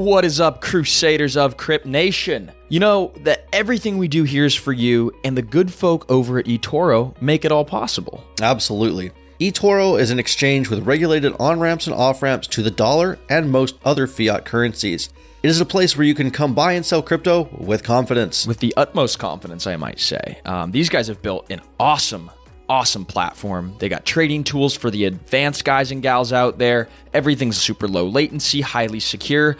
What is up, Crusaders of Crypt Nation? You know that everything we do here is for you, and the good folk over at eToro make it all possible. Absolutely. eToro is an exchange with regulated on ramps and off ramps to the dollar and most other fiat currencies. It is a place where you can come buy and sell crypto with confidence. With the utmost confidence, I might say. Um, these guys have built an awesome, awesome platform. They got trading tools for the advanced guys and gals out there. Everything's super low latency, highly secure.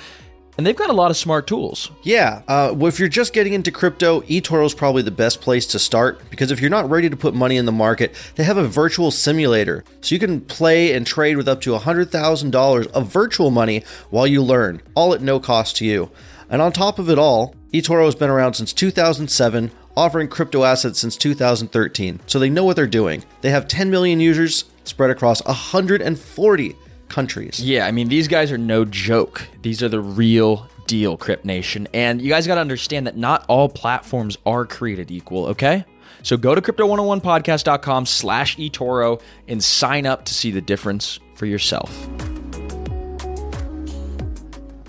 And they've got a lot of smart tools. Yeah, uh, well, if you're just getting into crypto, eToro is probably the best place to start because if you're not ready to put money in the market, they have a virtual simulator. So you can play and trade with up to $100,000 of virtual money while you learn, all at no cost to you. And on top of it all, eToro has been around since 2007, offering crypto assets since 2013. So they know what they're doing. They have 10 million users spread across 140 countries. Yeah, I mean, these guys are no joke. These are the real deal, Crypt Nation. And you guys got to understand that not all platforms are created equal, okay? So go to crypto101podcast.com slash eToro and sign up to see the difference for yourself.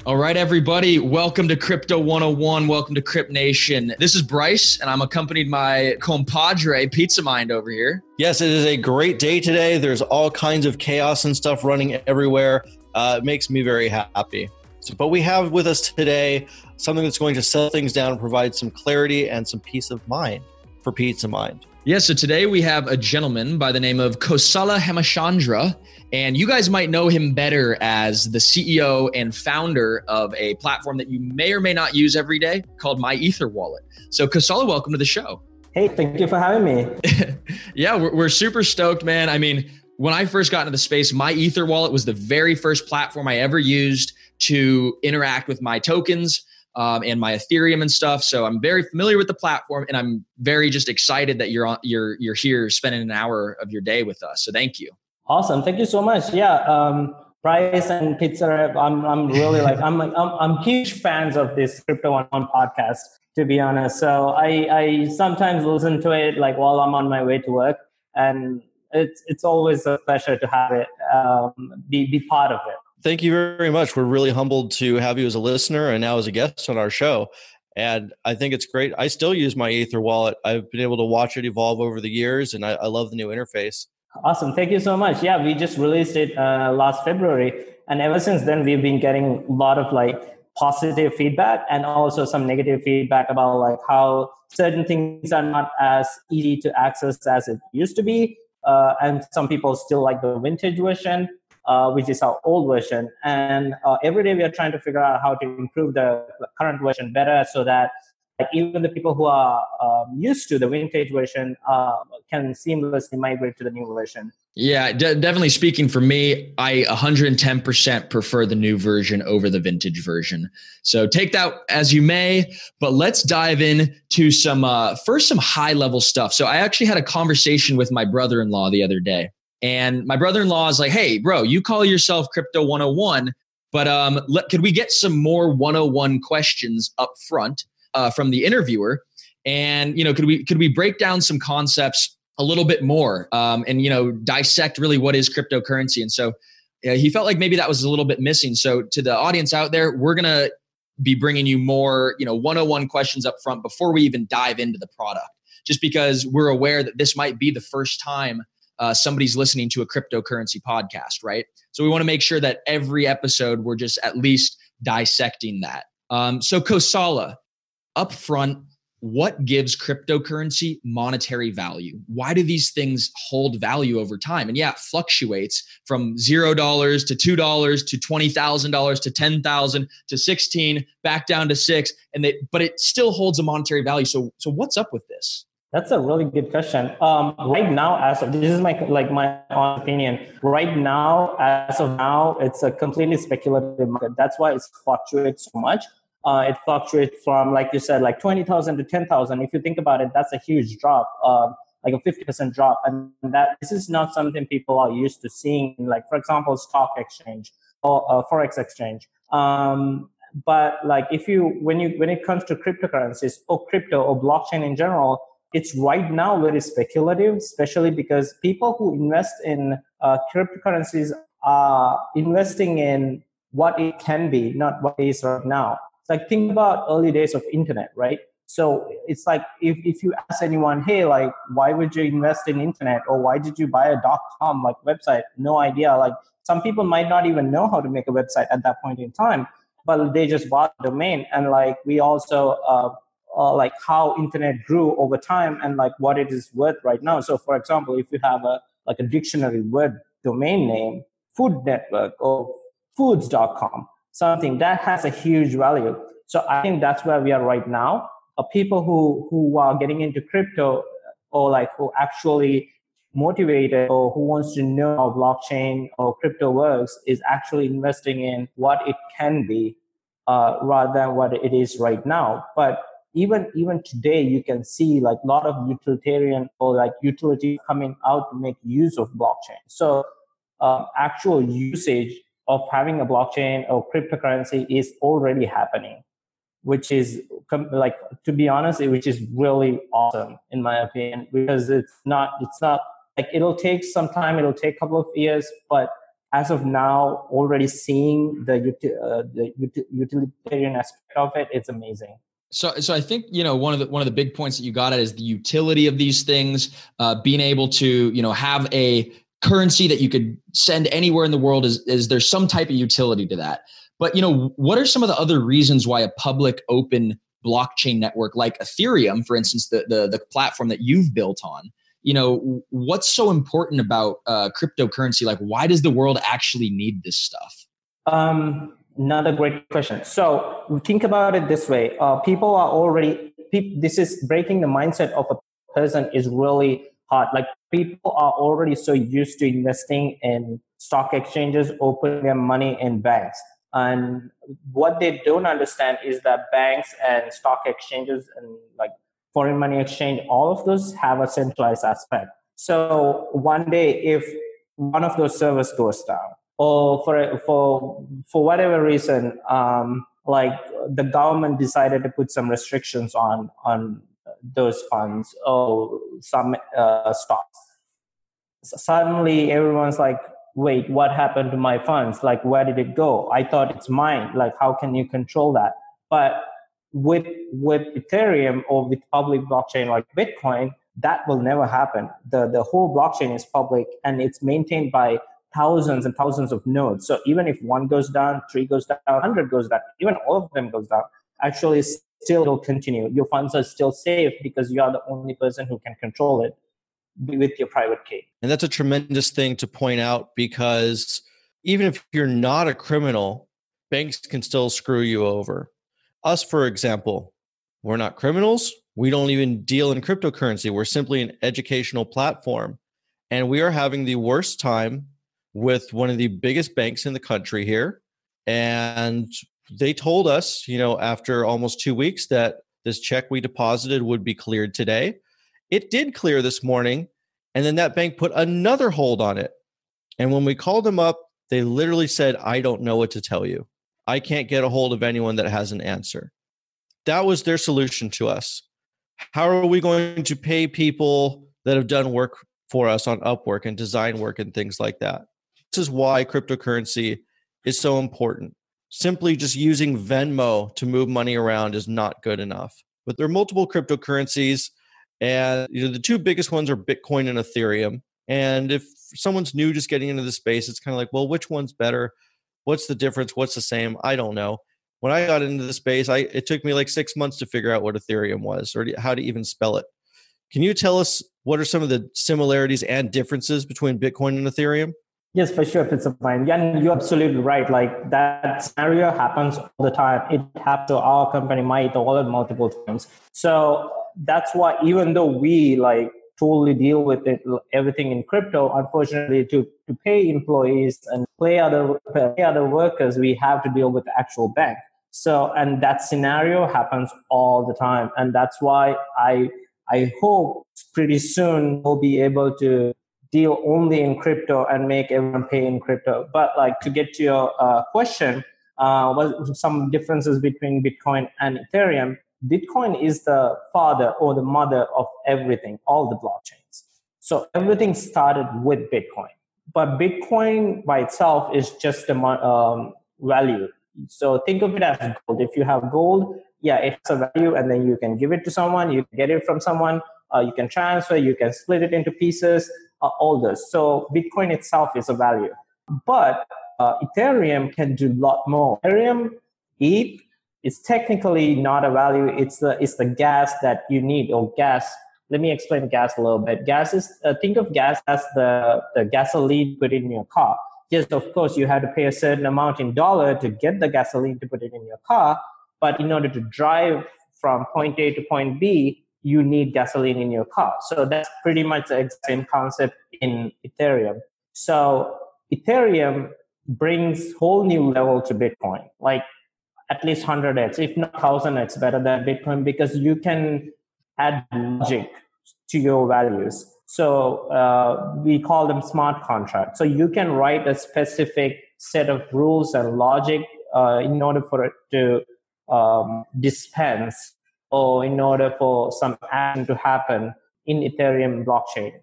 All right, everybody, welcome to Crypto 101. Welcome to Crypt Nation. This is Bryce, and I'm accompanied by compadre Pizza Mind over here. Yes, it is a great day today. There's all kinds of chaos and stuff running everywhere. Uh, it makes me very happy. So, but we have with us today something that's going to settle things down and provide some clarity and some peace of mind for Pizza Mind. Yeah, so today we have a gentleman by the name of Kosala Hemachandra, and you guys might know him better as the CEO and founder of a platform that you may or may not use every day called My Ether Wallet. So, Kosala, welcome to the show. Hey, thank you for having me. yeah, we're, we're super stoked, man. I mean, when I first got into the space, My Ether Wallet was the very first platform I ever used to interact with my tokens um, and my Ethereum and stuff. So I'm very familiar with the platform, and I'm very just excited that you're on, you're you're here spending an hour of your day with us. So thank you. Awesome, thank you so much. Yeah, um, Bryce and Pizza. I'm I'm really like I'm like I'm, I'm huge fans of this Crypto One One podcast. To be honest, so I I sometimes listen to it like while I'm on my way to work, and it's it's always a pleasure to have it um, be be part of it. Thank you very much. We're really humbled to have you as a listener and now as a guest on our show. And I think it's great. I still use my Ether wallet. I've been able to watch it evolve over the years, and I, I love the new interface. Awesome. Thank you so much. Yeah, we just released it uh, last February. And ever since then, we've been getting a lot of like positive feedback and also some negative feedback about like how certain things are not as easy to access as it used to be. Uh, and some people still like the vintage version uh, which is our old version. And uh, every day we are trying to figure out how to improve the current version better so that like, even the people who are um, used to the vintage version uh, can seamlessly migrate to the new version. Yeah, de- definitely speaking for me, I 110% prefer the new version over the vintage version. So take that as you may, but let's dive in to some uh, first some high level stuff. So I actually had a conversation with my brother-in-law the other day and my brother-in-law is like, "Hey, bro, you call yourself Crypto 101, but um, could we get some more 101 questions up front uh, from the interviewer? And you know, could we could we break down some concepts a little bit more um, and you know dissect really what is cryptocurrency? And so uh, he felt like maybe that was a little bit missing. So to the audience out there, we're gonna be bringing you more you know 101 questions up front before we even dive into the product just because we're aware that this might be the first time uh, somebody's listening to a cryptocurrency podcast, right? So we want to make sure that every episode we're just at least dissecting that. Um, so Kosala, up front, what gives cryptocurrency monetary value? Why do these things hold value over time? And yeah, it fluctuates from zero dollars to two dollars to twenty thousand dollars to ten thousand to sixteen, back down to six, and they but it still holds a monetary value. So so what's up with this? That's a really good question. Um, right now, as of this is my like my own opinion. Right now, as of now, it's a completely speculative market. That's why it fluctuates so much. Uh, it fluctuates from, like you said, like twenty thousand to ten thousand. If you think about it, that's a huge drop, uh, like a fifty percent drop, and that this is not something people are used to seeing. Like, for example, stock exchange or uh, forex exchange. Um, but like, if you when you when it comes to cryptocurrencies or crypto or blockchain in general it's right now very speculative, especially because people who invest in uh, cryptocurrencies are investing in what it can be, not what it is right now. It's like think about early days of internet, right? So it's like if, if you ask anyone, hey, like why would you invest in internet or why did you buy a dot com like website? No idea. Like some people might not even know how to make a website at that point in time, but they just bought the domain. And like we also uh, uh, like how internet grew over time and like what it is worth right now. So for example, if you have a like a dictionary word domain name, food network or foods.com, something that has a huge value. So I think that's where we are right now. Uh, people who who are getting into crypto or like who actually motivated or who wants to know how blockchain or crypto works is actually investing in what it can be uh, rather than what it is right now. But even even today, you can see like a lot of utilitarian or like utility coming out to make use of blockchain. So uh, actual usage of having a blockchain or cryptocurrency is already happening which is like to be honest which is really awesome in my opinion because it's not it's not like it'll take some time it'll take a couple of years but as of now already seeing the, uh, the utilitarian aspect of it it's amazing so, so I think you know one of the one of the big points that you got at is the utility of these things. Uh, being able to you know have a currency that you could send anywhere in the world is is there's some type of utility to that. But you know, what are some of the other reasons why a public open blockchain network like Ethereum, for instance, the the, the platform that you've built on, you know, what's so important about uh, cryptocurrency? Like, why does the world actually need this stuff? Um, another great question. So think about it this way: uh, people are already. this is breaking the mindset of a person is really hard. Like people are already so used to investing in stock exchanges putting their money in banks. And what they don't understand is that banks and stock exchanges and like foreign money exchange, all of those have a centralized aspect. So one day, if one of those servers goes down, or for for for whatever reason, um, like the government decided to put some restrictions on on those funds or some uh, stocks. Suddenly, everyone's like, wait, what happened to my funds? Like, where did it go? I thought it's mine. Like, how can you control that? But with with Ethereum or with public blockchain like Bitcoin, that will never happen. The the whole blockchain is public and it's maintained by thousands and thousands of nodes. So even if one goes down, three goes down, hundred goes down, even all of them goes down, actually still will continue. Your funds are still safe because you are the only person who can control it with your private key. And that's a tremendous thing to point out because even if you're not a criminal, banks can still screw you over. Us, for example, we're not criminals. We don't even deal in cryptocurrency. We're simply an educational platform. And we are having the worst time with one of the biggest banks in the country here. And they told us, you know, after almost two weeks that this check we deposited would be cleared today. It did clear this morning, and then that bank put another hold on it. And when we called them up, they literally said, I don't know what to tell you. I can't get a hold of anyone that has an answer. That was their solution to us. How are we going to pay people that have done work for us on Upwork and design work and things like that? This is why cryptocurrency is so important. Simply just using Venmo to move money around is not good enough. But there are multiple cryptocurrencies and you know, the two biggest ones are Bitcoin and Ethereum. And if someone's new just getting into the space, it's kind of like, well, which one's better? What's the difference? What's the same? I don't know. When I got into the space, I it took me like six months to figure out what Ethereum was or how to even spell it. Can you tell us what are some of the similarities and differences between Bitcoin and Ethereum? Yes, for sure, it's a fine. Yeah, and you're absolutely right. Like that scenario happens all the time. It happened to our company, might all multiple times. So that's why even though we like totally deal with it everything in crypto unfortunately to to pay employees and pay other pay other workers we have to deal with the actual bank so and that scenario happens all the time and that's why i i hope pretty soon we'll be able to deal only in crypto and make everyone pay in crypto but like to get to your uh, question uh, what some differences between bitcoin and ethereum Bitcoin is the father or the mother of everything, all the blockchains. So everything started with Bitcoin. But Bitcoin by itself is just a, um, value. So think of it as gold. If you have gold, yeah, it has a value, and then you can give it to someone, you get it from someone, uh, you can transfer, you can split it into pieces, uh, this. So Bitcoin itself is a value, but uh, Ethereum can do a lot more. Ethereum, ETH is technically not a value. It's the it's the gas that you need or gas. Let me explain gas a little bit. Gas is uh, think of gas as the the gasoline put in your car. Yes, of course, you have to pay a certain amount in dollar to get the gasoline to put it in your car. But in order to drive from point A to point B, you need gasoline in your car. So that's pretty much the same concept in Ethereum. So Ethereum brings whole new level to Bitcoin, like at least 100x, if not 1000x better than Bitcoin because you can add logic to your values. So uh, we call them smart contracts. So you can write a specific set of rules and logic uh, in order for it to um, dispense or in order for some action to happen in Ethereum blockchain.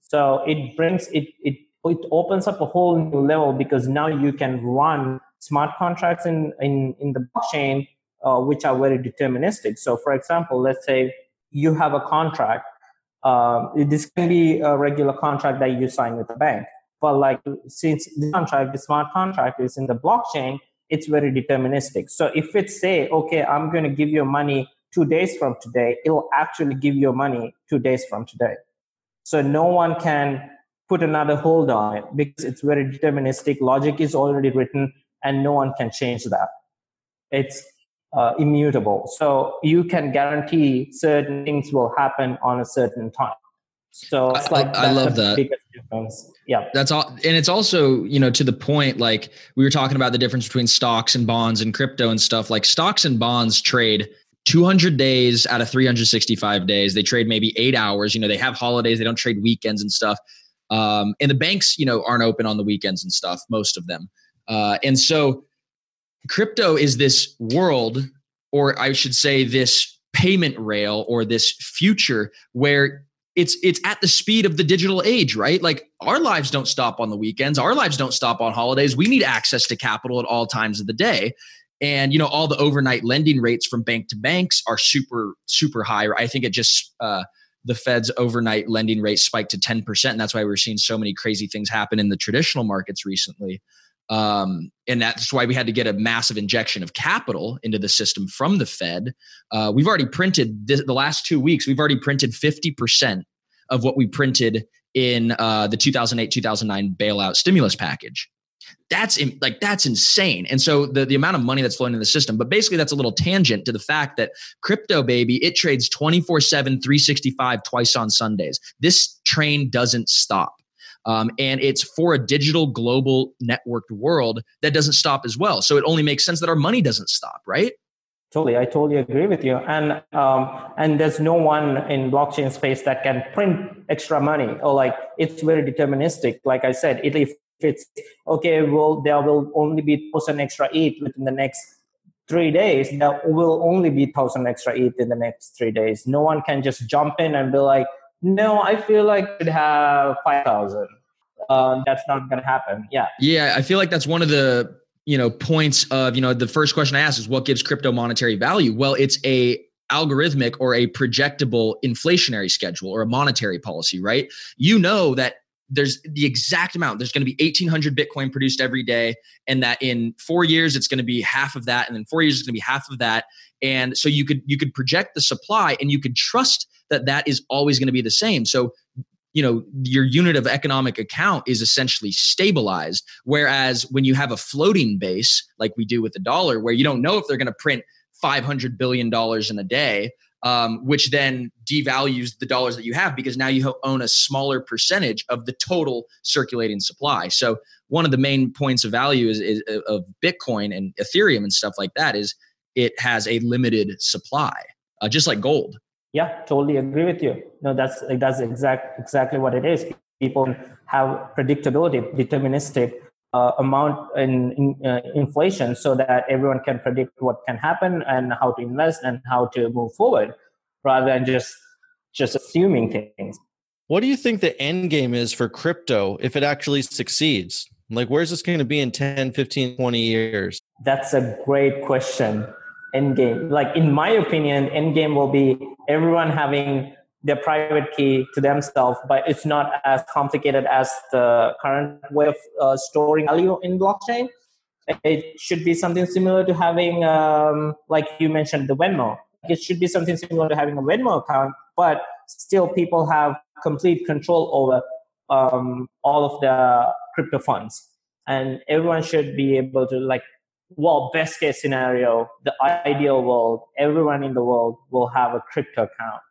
So it brings it it it opens up a whole new level because now you can run smart contracts in in in the blockchain uh, which are very deterministic. So, for example, let's say you have a contract. Um, this can be a regular contract that you sign with the bank, but like since the contract, the smart contract is in the blockchain, it's very deterministic. So if it say, okay, I'm going to give you money two days from today, it'll actually give you money two days from today. So no one can put another hold on it because it's very deterministic. Logic is already written and no one can change that. It's uh, immutable. So you can guarantee certain things will happen on a certain time. So it's like I, I love that. difference. Yeah. That's all. And it's also, you know, to the point, like we were talking about the difference between stocks and bonds and crypto and stuff like stocks and bonds trade 200 days out of 365 days. They trade maybe eight hours. You know, they have holidays. They don't trade weekends and stuff. Um, and the banks, you know, aren't open on the weekends and stuff, most of them. Uh, and so crypto is this world, or I should say, this payment rail or this future where it's it's at the speed of the digital age right like our lives don't stop on the weekends our lives don't stop on holidays we need access to capital at all times of the day and you know all the overnight lending rates from bank to banks are super super high i think it just uh, the fed's overnight lending rate spiked to 10% and that's why we're seeing so many crazy things happen in the traditional markets recently um, and that's why we had to get a massive injection of capital into the system from the Fed. Uh, we've already printed the last two weeks, we've already printed 50% of what we printed in uh, the 2008 2009 bailout stimulus package. That's in, like that's insane. And so the, the amount of money that's flowing in the system, but basically that's a little tangent to the fact that crypto baby, it trades 24 7, 365 twice on Sundays. This train doesn't stop. Um, and it's for a digital global networked world that doesn't stop as well. So it only makes sense that our money doesn't stop, right? Totally, I totally agree with you. And um, and there's no one in blockchain space that can print extra money or like it's very deterministic. Like I said, it, if it's okay, well there will only be thousand extra ETH within the next three days. There will only be thousand extra ETH in the next three days. No one can just jump in and be like, no, I feel like it have 5,000. Um, that's not going to happen. Yeah. Yeah. I feel like that's one of the, you know, points of, you know, the first question I asked is what gives crypto monetary value? Well, it's a algorithmic or a projectable inflationary schedule or a monetary policy, right? You know that there's the exact amount. There's going to be 1,800 Bitcoin produced every day, and that in four years it's going to be half of that, and then four years it's going to be half of that. And so you could you could project the supply, and you could trust that that is always going to be the same. So you know your unit of economic account is essentially stabilized whereas when you have a floating base like we do with the dollar where you don't know if they're going to print 500 billion dollars in a day um, which then devalues the dollars that you have because now you own a smaller percentage of the total circulating supply. So one of the main points of value is, is of Bitcoin and Ethereum and stuff like that is it has a limited supply, uh, just like gold. Yeah, totally agree with you. No, that's that's exact exactly what it is. People have predictability, deterministic uh, amount in, in uh, inflation so that everyone can predict what can happen and how to invest and how to move forward rather than just just assuming things what do you think the end game is for crypto if it actually succeeds Like, where's this going to be in 10, 15, 20 years? That's a great question. end game like in my opinion, end game will be everyone having their private key to themselves, but it's not as complicated as the current way of uh, storing value in blockchain. It should be something similar to having, um, like you mentioned, the Venmo. It should be something similar to having a Venmo account, but still people have complete control over um, all of the crypto funds. And everyone should be able to like, well, best case scenario, the ideal world, everyone in the world will have a crypto account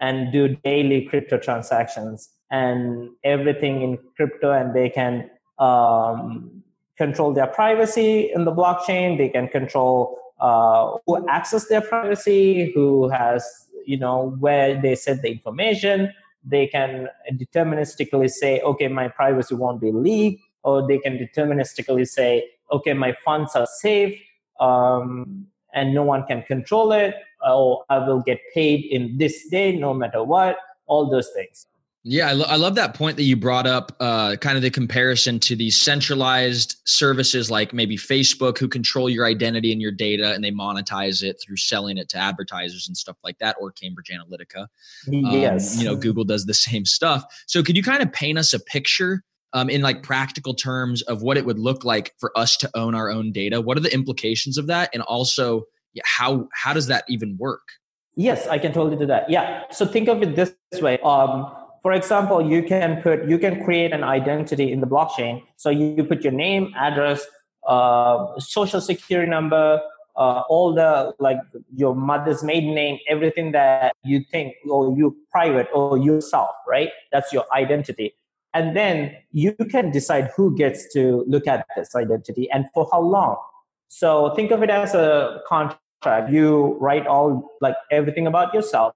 and do daily crypto transactions and everything in crypto and they can um, control their privacy in the blockchain. They can control uh, who access their privacy who has you know where they set the information. They can deterministically say okay my privacy won't be leaked or they can deterministically say okay my funds are safe um, and no one can control it oh, I will get paid in this day, no matter what, all those things. Yeah, I, lo- I love that point that you brought up, uh, kind of the comparison to these centralized services like maybe Facebook, who control your identity and your data and they monetize it through selling it to advertisers and stuff like that, or Cambridge Analytica. Yes. Um, you know, Google does the same stuff. So, could you kind of paint us a picture um, in like practical terms of what it would look like for us to own our own data? What are the implications of that? And also, how how does that even work? Yes i can totally do that. Yeah so think of it this way um, for example you can put you can create an identity in the blockchain. So you put your name address uh, social security number uh, all the like your mother's maiden name everything that you think or you private or yourself right? That's your identity. And then you can decide who gets to look at this identity and for how long so think of it as a contract. You write all like everything about yourself,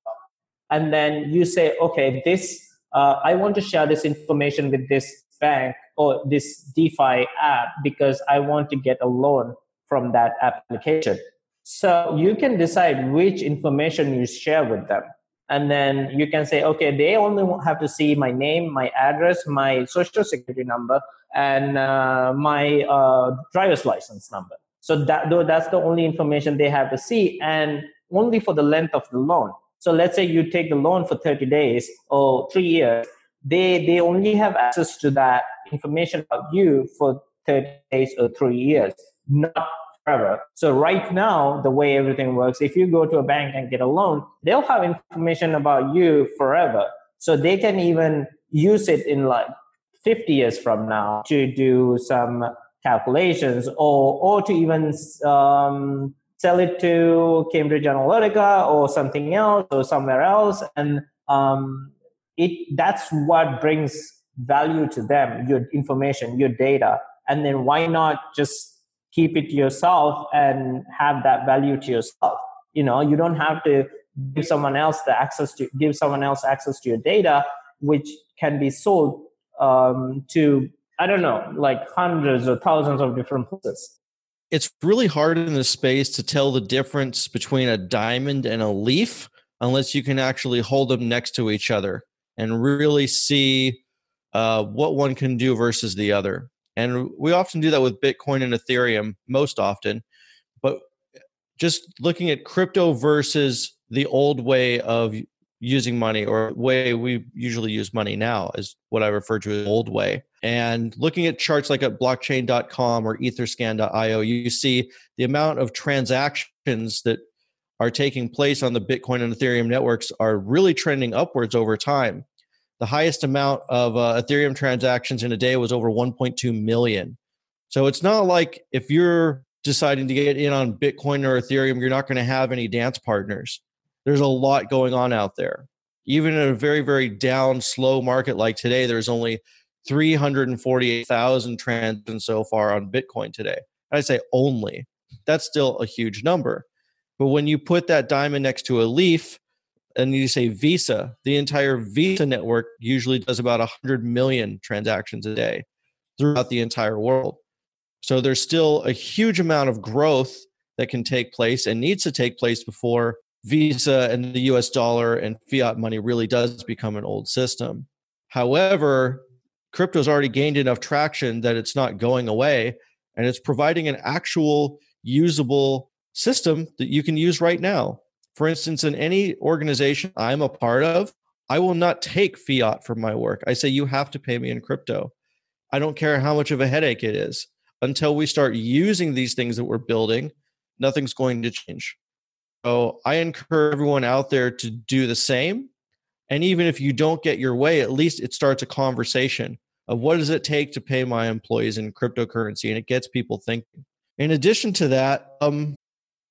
and then you say, okay, this uh, I want to share this information with this bank or this DeFi app because I want to get a loan from that application. So you can decide which information you share with them. And then you can say, okay, they only have to see my name, my address, my social security number, and uh, my uh, driver's license number. So that though that's the only information they have to see and only for the length of the loan. So let's say you take the loan for 30 days or three years, they they only have access to that information about you for 30 days or three years, not forever. So right now, the way everything works, if you go to a bank and get a loan, they'll have information about you forever. So they can even use it in like 50 years from now to do some calculations or, or to even um, sell it to Cambridge Analytica or something else or somewhere else. And um, it that's what brings value to them, your information, your data. And then why not just keep it yourself and have that value to yourself? You know, you don't have to give someone else the access to give someone else access to your data, which can be sold um, to I don't know, like hundreds or thousands of different places. It's really hard in this space to tell the difference between a diamond and a leaf unless you can actually hold them next to each other and really see uh, what one can do versus the other. And we often do that with Bitcoin and Ethereum most often. But just looking at crypto versus the old way of using money or way we usually use money now is what I refer to as old way. And looking at charts like at blockchain.com or etherscan.io, you see the amount of transactions that are taking place on the Bitcoin and Ethereum networks are really trending upwards over time. The highest amount of uh, Ethereum transactions in a day was over 1.2 million. So it's not like if you're deciding to get in on Bitcoin or Ethereum, you're not going to have any dance partners there's a lot going on out there. Even in a very, very down, slow market like today, there's only 348,000 transactions so far on Bitcoin today. I say only. That's still a huge number. But when you put that diamond next to a leaf and you say Visa, the entire Visa network usually does about 100 million transactions a day throughout the entire world. So there's still a huge amount of growth that can take place and needs to take place before Visa and the US dollar and fiat money really does become an old system. However, crypto's already gained enough traction that it's not going away and it's providing an actual usable system that you can use right now. For instance, in any organization I'm a part of, I will not take fiat for my work. I say, you have to pay me in crypto. I don't care how much of a headache it is. Until we start using these things that we're building, nothing's going to change. So I encourage everyone out there to do the same. And even if you don't get your way, at least it starts a conversation of what does it take to pay my employees in cryptocurrency, and it gets people thinking. In addition to that, um,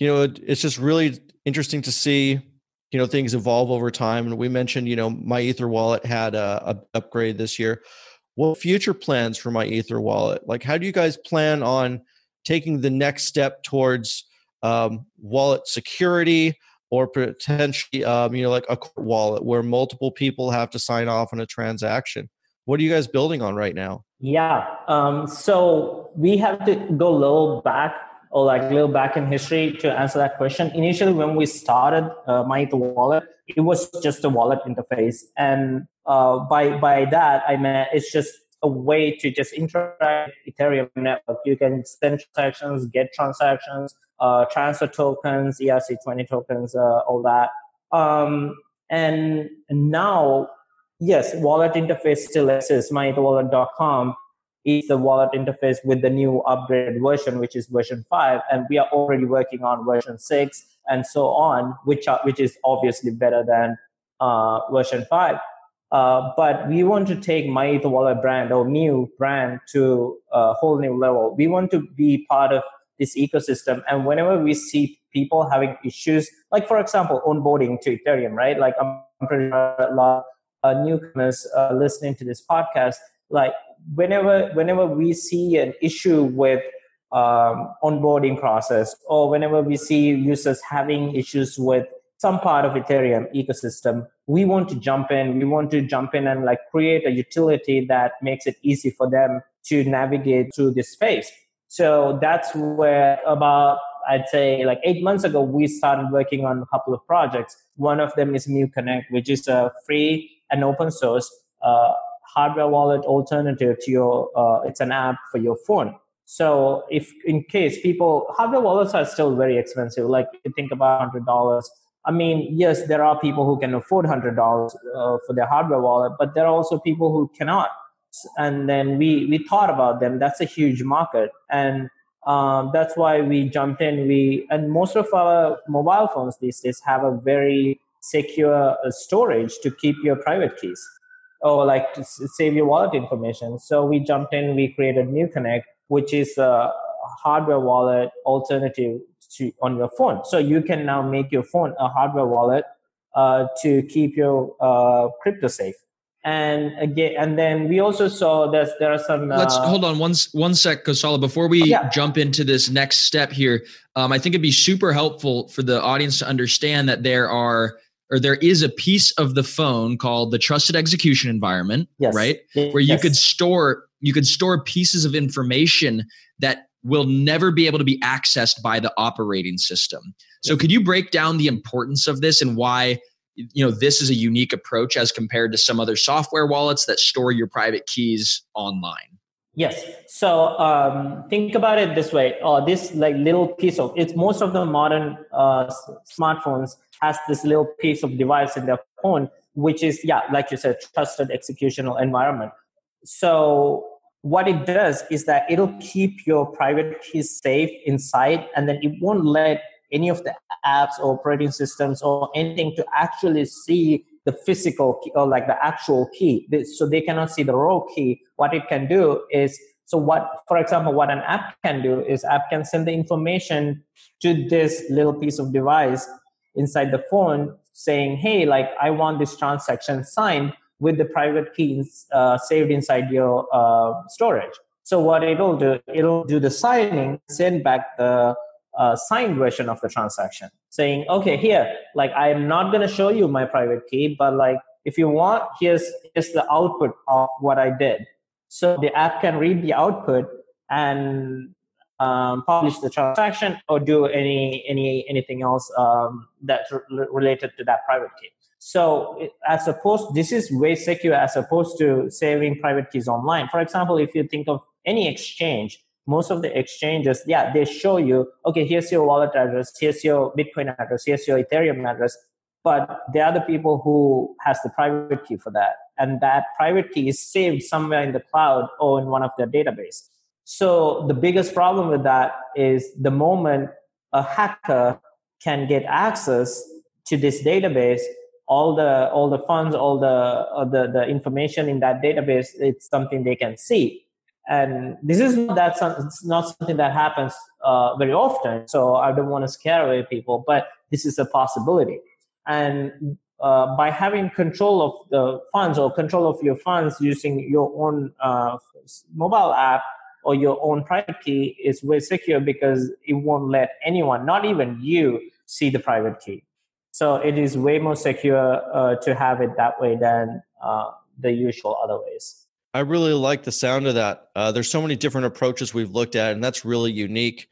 you know, it, it's just really interesting to see, you know, things evolve over time. And we mentioned, you know, my Ether wallet had a, a upgrade this year. What future plans for my Ether wallet? Like, how do you guys plan on taking the next step towards um, wallet security? or potentially um, you know like a wallet where multiple people have to sign off on a transaction what are you guys building on right now yeah um, so we have to go a little back or like a little back in history to answer that question. Initially, when we started uh, My Wallet, it was just a wallet interface, and uh, by by that I meant it's just a way to just interact Ethereum network. You can send transactions, get transactions, uh, transfer tokens, ERC20 tokens, uh, all that. Um, and now, yes, wallet interface still exists. MyEtherWallet.com is the wallet interface with the new upgraded version, which is version five, and we are already working on version six and so on, which are, which is obviously better than uh, version five. Uh, but we want to take my Ether Wallet brand or new brand to a whole new level. We want to be part of this ecosystem, and whenever we see people having issues, like for example, onboarding to Ethereum, right? Like I'm pretty sure a lot of newcomers uh, listening to this podcast, like whenever whenever we see an issue with um, onboarding process or whenever we see users having issues with some part of ethereum ecosystem we want to jump in. We want to jump in and like create a utility that makes it easy for them to navigate through this space. So that's where about i'd say like eight months ago we started working on a couple of projects. One of them is Mew Connect which is a free and open source uh, hardware wallet alternative to your uh, it's an app for your phone. So if in case people hardware wallets are still very expensive like you think about hundred dollars. I mean yes there are people who can afford hundred dollars uh, for their hardware wallet but there are also people who cannot. And then we we thought about them. That's a huge market. And um, that's why we jumped in. We and most of our mobile phones these days have a very secure uh, storage to keep your private keys or like to save your wallet information. So we jumped in, we created Mew Connect, which is a hardware wallet alternative to on your phone. So you can now make your phone a hardware wallet uh, to keep your uh, crypto safe. And again, and then we also saw that there are some. Uh, Let's hold on one one sec, Kosala. Before we yeah. jump into this next step here, um, I think it'd be super helpful for the audience to understand that there are or there is a piece of the phone called the trusted execution environment, yes. right? Where you yes. could store you could store pieces of information that will never be able to be accessed by the operating system. So could you break down the importance of this and why you know this is a unique approach as compared to some other software wallets that store your private keys online? Yes. So um, think about it this way: uh, this like little piece of it's most of the modern uh, smartphones has this little piece of device in their phone, which is, yeah, like you said, trusted executional environment. So what it does is that it'll keep your private keys safe inside and then it won't let any of the apps or operating systems or anything to actually see the physical key or like the actual key so they cannot see the raw key what it can do is so what for example what an app can do is app can send the information to this little piece of device inside the phone saying hey like i want this transaction signed with the private keys uh, saved inside your uh, storage. So what it'll do, it'll do the signing, send back the uh, signed version of the transaction, saying, okay, here, like I am not going to show you my private key, but like if you want, here's here's the output of what I did. So the app can read the output and um, publish the transaction or do any any anything else um, that's re- related to that private key. So as opposed, this is way secure as opposed to saving private keys online. For example, if you think of any exchange, most of the exchanges, yeah, they show you, okay, here's your wallet address, here's your Bitcoin address, here's your Ethereum address. But they are the people who has the private key for that. And that private key is saved somewhere in the cloud or in one of their database. So the biggest problem with that is the moment a hacker can get access to this database, all the all the funds all the uh, the the information in that database it's something they can see and this is not that it's not something that happens uh, very often. So i don't want to scare away people but this is a possibility. And uh, by having control of the funds or control of your funds using your own uh, mobile app or your own private key is way secure because it won't let anyone not even you see the private key. So it is way more secure uh, to have it that way than uh, the usual other ways. I really like the sound of that. Uh, there's so many different approaches we've looked at, and that's really unique.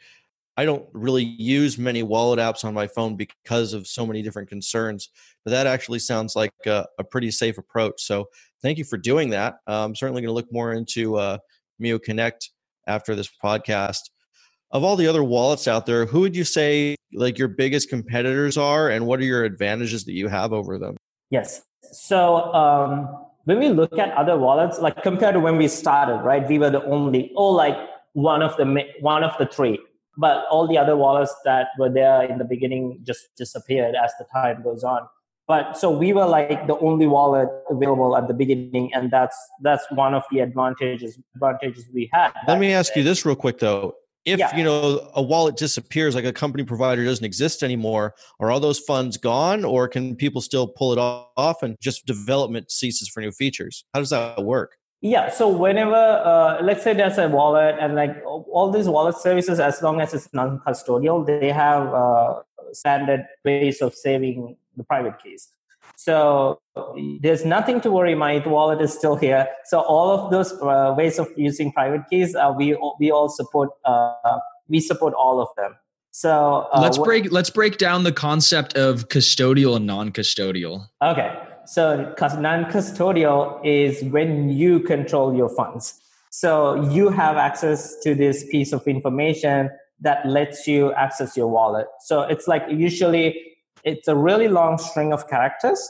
I don't really use many wallet apps on my phone because of so many different concerns, but that actually sounds like a, a pretty safe approach. So thank you for doing that. Uh, I'm certainly going to look more into uh, Mew Connect after this podcast of all the other wallets out there, who would you say like your biggest competitors are, and what are your advantages that you have over them? Yes. So um, when we look at other wallets, like compared to when we started, right, we were the only, or like one of the one of the three, but all the other wallets that were there in the beginning just disappeared as the time goes on. But so we were like the only wallet available at the beginning, and that's that's one of the advantages advantages we had. Let me ask you this real quick though if yeah. you know a wallet disappears like a company provider doesn't exist anymore are all those funds gone or can people still pull it off and just development ceases for new features? How does that work? Yeah so whenever uh, let's say there's a wallet and like all these wallet services as long as it's non-custodial they have uh, standard ways of saving the private keys so there's nothing to worry. My wallet is still here. So all of those uh, ways of using private keys, uh, we we all support. Uh, we support all of them. So uh, let's break let's break down the concept of custodial and non-custodial. Okay, so non-custodial is when you control your funds. So you have access to this piece of information that lets you access your wallet. So it's like usually it's a really long string of characters,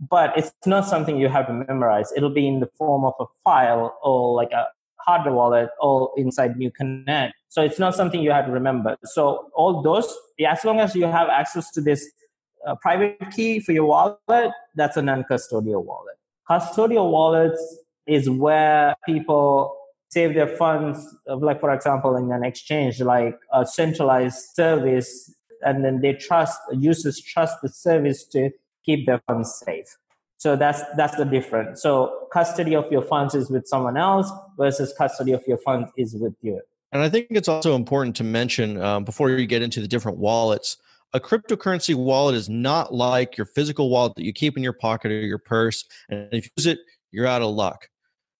but it's not something you have to memorize. It'll be in the form of a file or like a hardware wallet or inside Mew Connect. So it's not something you have to remember. So all those, as long as you have access to this uh, private key for your wallet, that's a non-custodial wallet. Custodial wallets is where people save their funds, like for example, in an exchange, like a centralized service and then they trust users trust the service to keep their funds safe. So that's that's the difference. So custody of your funds is with someone else versus custody of your funds is with you. And i think it's also important to mention um, before you get into the different wallets a cryptocurrency wallet is not like your physical wallet that you keep in your pocket or your purse and if you use it you're out of luck.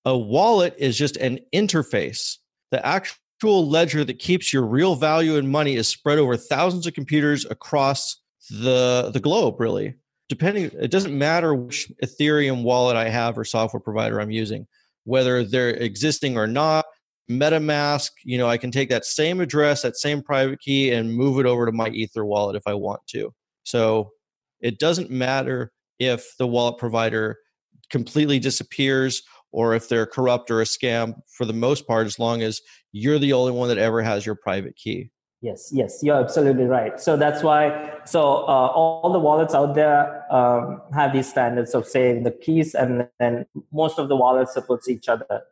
A wallet is just an interface the actual actual ledger that keeps your real value in money is spread over thousands of computers across the the globe really. Depending it doesn't matter which ethereum wallet i have or software provider i'm using whether they're existing or not metamask you know i can take that same address that same private key and move it over to my ether wallet if i want to. So it doesn't matter if the wallet provider completely disappears or if they're corrupt or a scam for the most part as long as you're the only one that ever has your private key Yes, yes, you're absolutely right. So that's why, so uh, all the wallets out there um, have these standards of saying the keys, and then most of the wallets supports each other.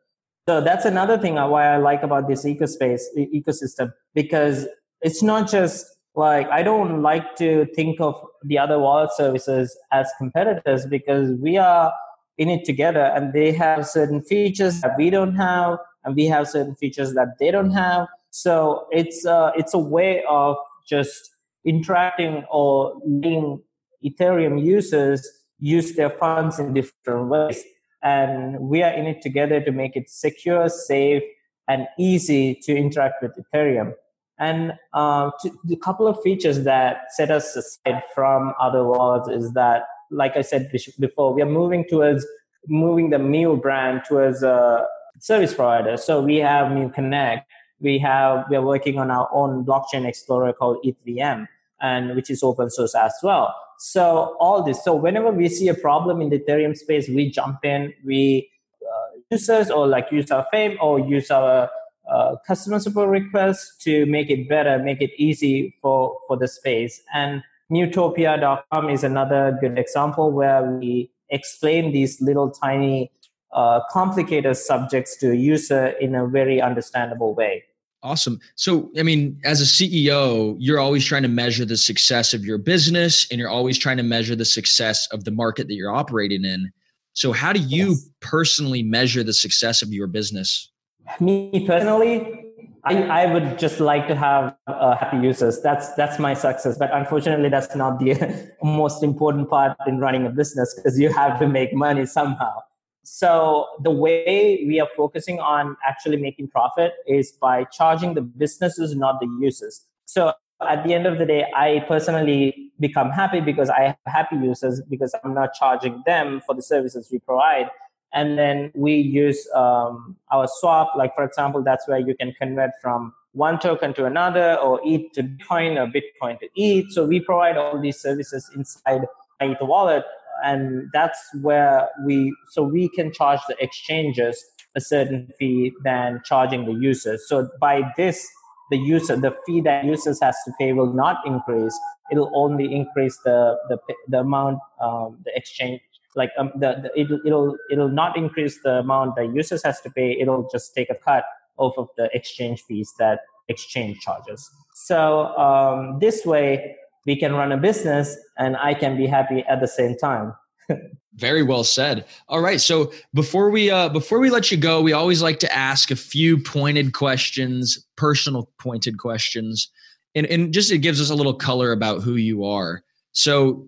So that's another thing why I like about this ecospace ecosystem because it's not just like I don't like to think of the other wallet services as competitors because we are in it together, and they have certain features that we don't have, and we have certain features that they don't have so it's uh, it's a way of just interacting or letting Ethereum users use their funds in different ways. And we are in it together to make it secure, safe, and easy to interact with Ethereum. And uh, to, the couple of features that set us aside from other wallets is that, like I said before, we are moving towards moving the Mew brand towards a service provider. So we have Mew Connect, we have we are working on our own blockchain explorer called ETHVM, and which is open source as well. So all this. So whenever we see a problem in the Ethereum space, we jump in. We uh, users or like use our fame or use our uh, customer support requests to make it better, make it easy for for the space. And Mewtopia.com is another good example where we explain these little tiny uh, complicated subjects to a user in a very understandable way. Awesome. So, I mean, as a CEO, you're always trying to measure the success of your business and you're always trying to measure the success of the market that you're operating in. So, how do you yes. personally measure the success of your business? Me personally, I, I would just like to have uh, happy users. That's that's my success. But unfortunately, that's not the most important part in running a business because you have to make money somehow. So the way we are focusing on actually making profit is by charging the businesses, not the users. So at the end of the day, I personally become happy because I have happy users because I'm not charging them for the services we provide. And then we use um, our swap, like for example, that's where you can convert from one token to another or ETH to Bitcoin or Bitcoin to ETH. So we provide all these services inside Ether wallet and that's where we so we can charge the exchanges a certain fee than charging the users so by this the user the fee that users has to pay will not increase it'll only increase the the, the amount um, the exchange like um, the, the it'll, it'll it'll not increase the amount that users has to pay it'll just take a cut off of the exchange fees that exchange charges so um, this way we can run a business and I can be happy at the same time. Very well said. All right, so before we uh, before we let you go, we always like to ask a few pointed questions, personal pointed questions, and and just it gives us a little color about who you are. So,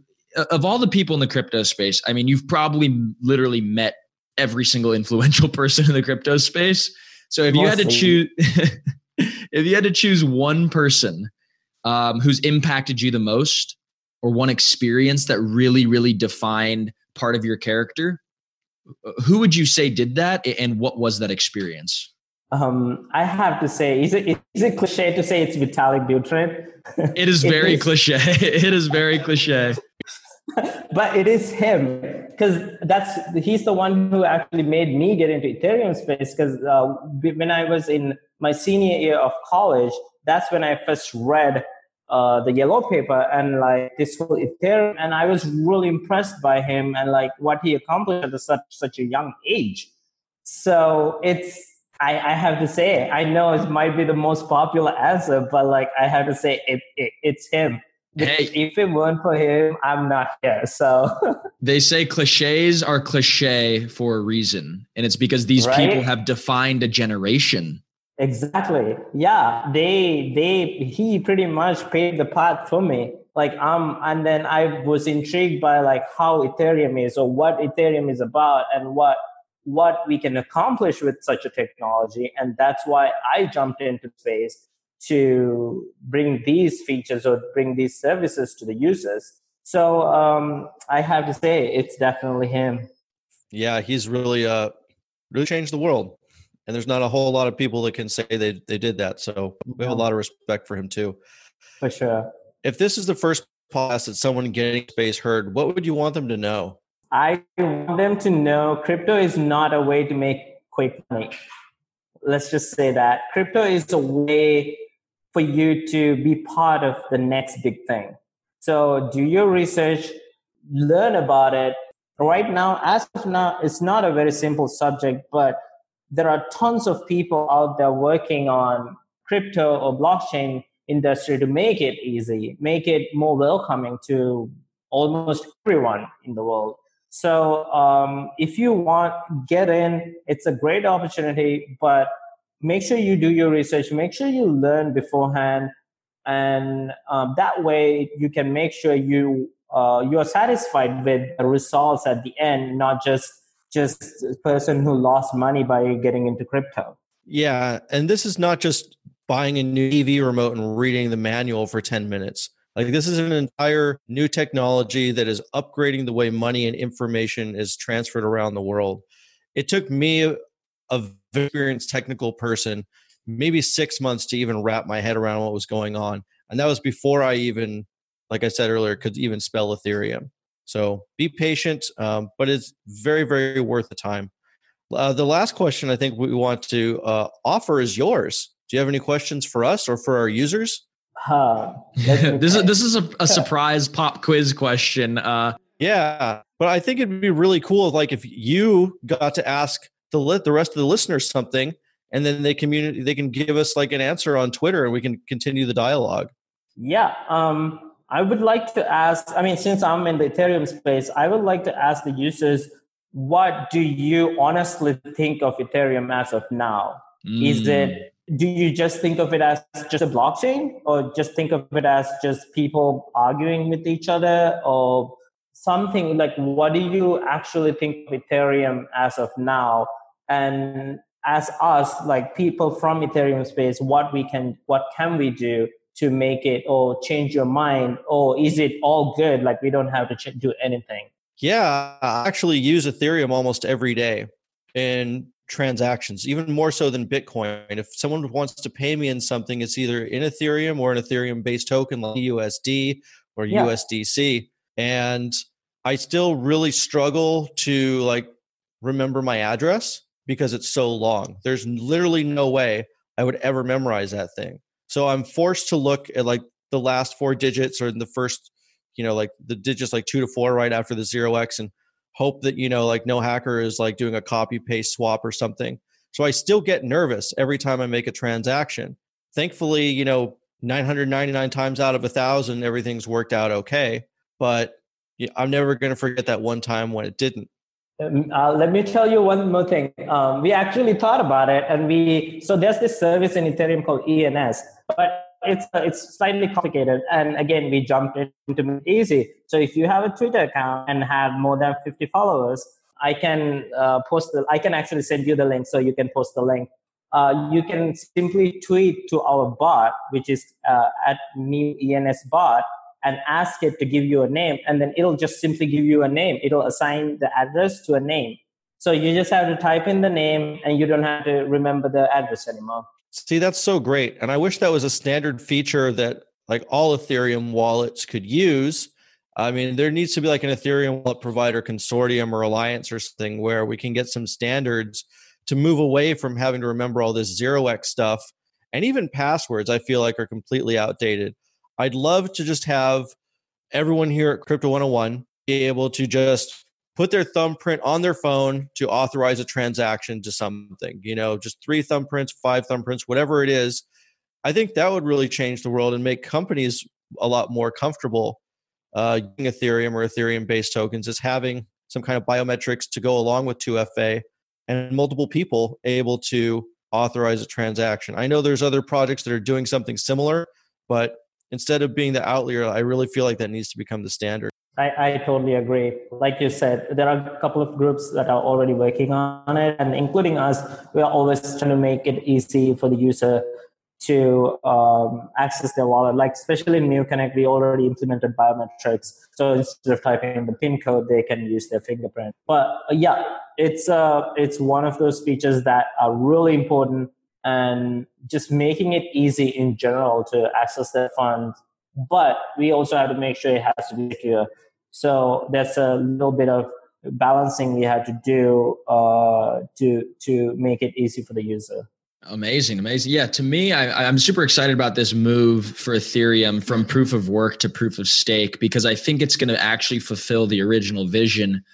of all the people in the crypto space, I mean, you've probably literally met every single influential person in the crypto space. So, if you had to choose, if you had to choose one person um, who's impacted you the most or one experience that really really defined part of your character who would you say did that and what was that experience um, I have to say, is it is it cliche to say it's Vitalik Buterin? It is very it cliche. It is very cliche. but it is him because that's he's the one who actually made me get into Ethereum space. Because uh, when I was in my senior year of college, that's when I first read uh, the yellow paper and like this whole Ethereum. And I was really impressed by him and like what he accomplished at such such a young age. So it's I, I have to say I know it might be the most popular answer, but like I have to say it, it it's him. Hey, if it weren't for him, I'm not here. So they say cliches are cliche for a reason, and it's because these right? people have defined a generation. Exactly. Yeah. They they he pretty much paved the path for me. Like um and then I was intrigued by like how Ethereum is or what Ethereum is about and what what we can accomplish with such a technology. And that's why I jumped into space to bring these features or bring these services to the users. So um, I have to say it's definitely him. Yeah, he's really uh really changed the world and there's not a whole lot of people that can say they they did that. So we have a lot of respect for him too. For sure. If this is the first podcast that someone getting space heard, what would you want them to know? I want them to know crypto is not a way to make quick money. Let's just say that crypto is a way for you to be part of the next big thing. So do your research, learn about it. Right now, as of now, it's not a very simple subject, but there are tons of people out there working on crypto or blockchain industry to make it easy, make it more welcoming to almost everyone in the world. So um, if you want, get in. It's a great opportunity, but make sure you do your research. Make sure you learn beforehand, and um, that way you can make sure you uh, you are satisfied with the results at the end, not just just a person who lost money by getting into crypto. Yeah, and this is not just buying a new TV remote and reading the manual for 10 minutes. Like this is an entire new technology that is upgrading the way money and information is transferred around the world. It took me a, experienced technical person maybe 6 months to even wrap my head around what was going on. And that was before I even like I said earlier could even spell ethereum. So be patient, um, but it's very, very worth the time. Uh, the last question I think we want to uh, offer is yours. Do you have any questions for us or for our users? Uh, this is this is a, a surprise pop quiz question. Uh, yeah, but I think it'd be really cool, if, like if you got to ask the li- the rest of the listeners something, and then they community they can give us like an answer on Twitter, and we can continue the dialogue. Yeah, um, I would like to ask. I mean, since I'm in the Ethereum space, I would like to ask the users, what do you honestly think of Ethereum as of now? Mm. Is it do you just think of it as just a blockchain or just think of it as just people arguing with each other or something like what do you actually think of ethereum as of now and as us like people from ethereum space what we can what can we do to make it or change your mind or is it all good like we don't have to ch- do anything yeah i actually use ethereum almost every day in transactions, even more so than Bitcoin. If someone wants to pay me in something, it's either in Ethereum or an Ethereum based token like USD or yeah. USDC. And I still really struggle to like remember my address because it's so long. There's literally no way I would ever memorize that thing. So I'm forced to look at like the last four digits or the first, you know, like the digits like two to four right after the zero X and hope that you know like no hacker is like doing a copy paste swap or something so i still get nervous every time i make a transaction thankfully you know 999 times out of a thousand everything's worked out okay but i'm never going to forget that one time when it didn't. Um, uh, let me tell you one more thing. Um, we actually thought about it, and we so there's this service in Ethereum called ENS, but it's uh, it's slightly complicated and again we jumped into it easy. So if you have a twitter account and have more than 50 followers i can uh, post the i can actually send you the link so you can post the link. Uh, you can simply tweet to our bot which is uh, at mew ens bot and ask it to give you a name and then it'll just simply give you a name it'll assign the address to a name so you just have to type in the name and you don't have to remember the address anymore See, that's so great. And I wish that was a standard feature that like all Ethereum wallets could use. I mean, there needs to be like an Ethereum wallet provider consortium or alliance or something where we can get some standards to move away from having to remember all this 0x stuff. And even passwords, I feel like, are completely outdated. I'd love to just have everyone here at Crypto 101 be able to just put their thumbprint on their phone to authorize a transaction to something, you know, just three thumbprints, five thumbprints, whatever it is. I think that would really change the world and make companies a lot more comfortable uh, using Ethereum or Ethereum based tokens as having some kind of biometrics to go along with 2FA and multiple people able to authorize a transaction. I know there's other projects that are doing something similar, but instead of being the outlier, I really feel like that needs to become the standard. I, I totally agree. Like you said, there are a couple of groups that are already working on it, and including us, we are always trying to make it easy for the user to um, access their wallet. Like especially in Mew Connect, we already implemented biometrics. So instead of typing in the PIN code, they can use their fingerprint. But uh, yeah, it's uh, it's one of those features that are really important, and just making it easy in general to access their funds. But we also have to make sure it has to be secure. So that's a little bit of balancing we had to do uh, to to make it easy for the user. Amazing, amazing. Yeah, to me, I, I'm super excited about this move for Ethereum from proof of work to proof of stake because I think it's going to actually fulfill the original vision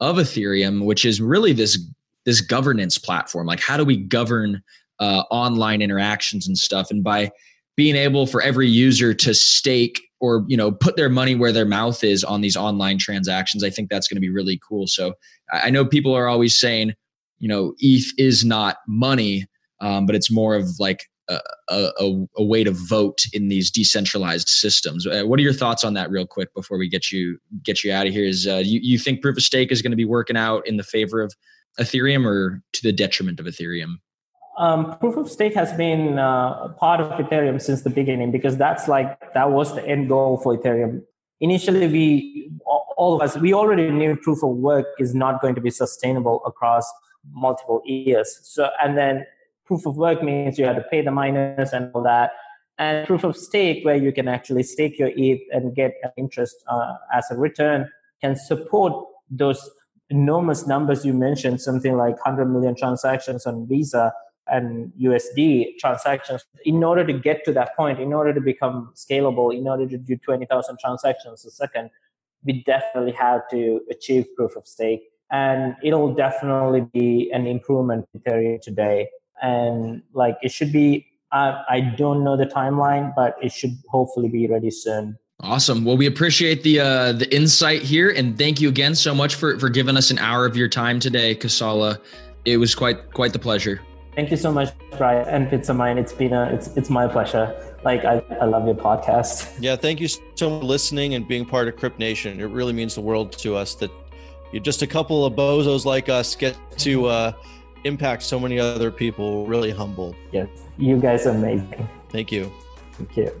of Ethereum, which is really this this governance platform. Like, how do we govern uh, online interactions and stuff? And by being able for every user to stake or you know put their money where their mouth is on these online transactions, I think that's going to be really cool. So I know people are always saying, you know, ETH is not money um, but it's more of like a, a, a, way to vote in these decentralized systems. Uh, what are your thoughts on that, real quick, before we get you get you out of here? Is uh, you you think proof of stake is going to be working out in the favor of Ethereum or to the detriment of Ethereum? Um, proof of stake has been uh, part of Ethereum since the beginning because that's like that was the end goal for Ethereum. Initially, we all of us we already knew proof of work is not going to be sustainable across multiple years. So, and then proof of work means you have to pay the miners and all that. And proof of stake, where you can actually stake your ETH and get interest uh, as a return, can support those enormous numbers you mentioned, something like 100 million transactions on Visa and USD transactions. In order to get to that point, in order to become scalable, in order to do 20,000 transactions a second, we definitely have to achieve proof of stake. And it'll definitely be an improvement in today and like it should be i don't know the timeline but it should hopefully be ready soon awesome well we appreciate the uh the insight here and thank you again so much for for giving us an hour of your time today Kosala it was quite quite the pleasure thank you so much brian and pizza mine it's been a it's it's my pleasure like I, I love your podcast yeah thank you so much for listening and being part of crypt nation it really means the world to us that you're just a couple of bozos like us get to uh impact so many other people. Really humbled. Yes, you guys are amazing. Thank you. Thank you.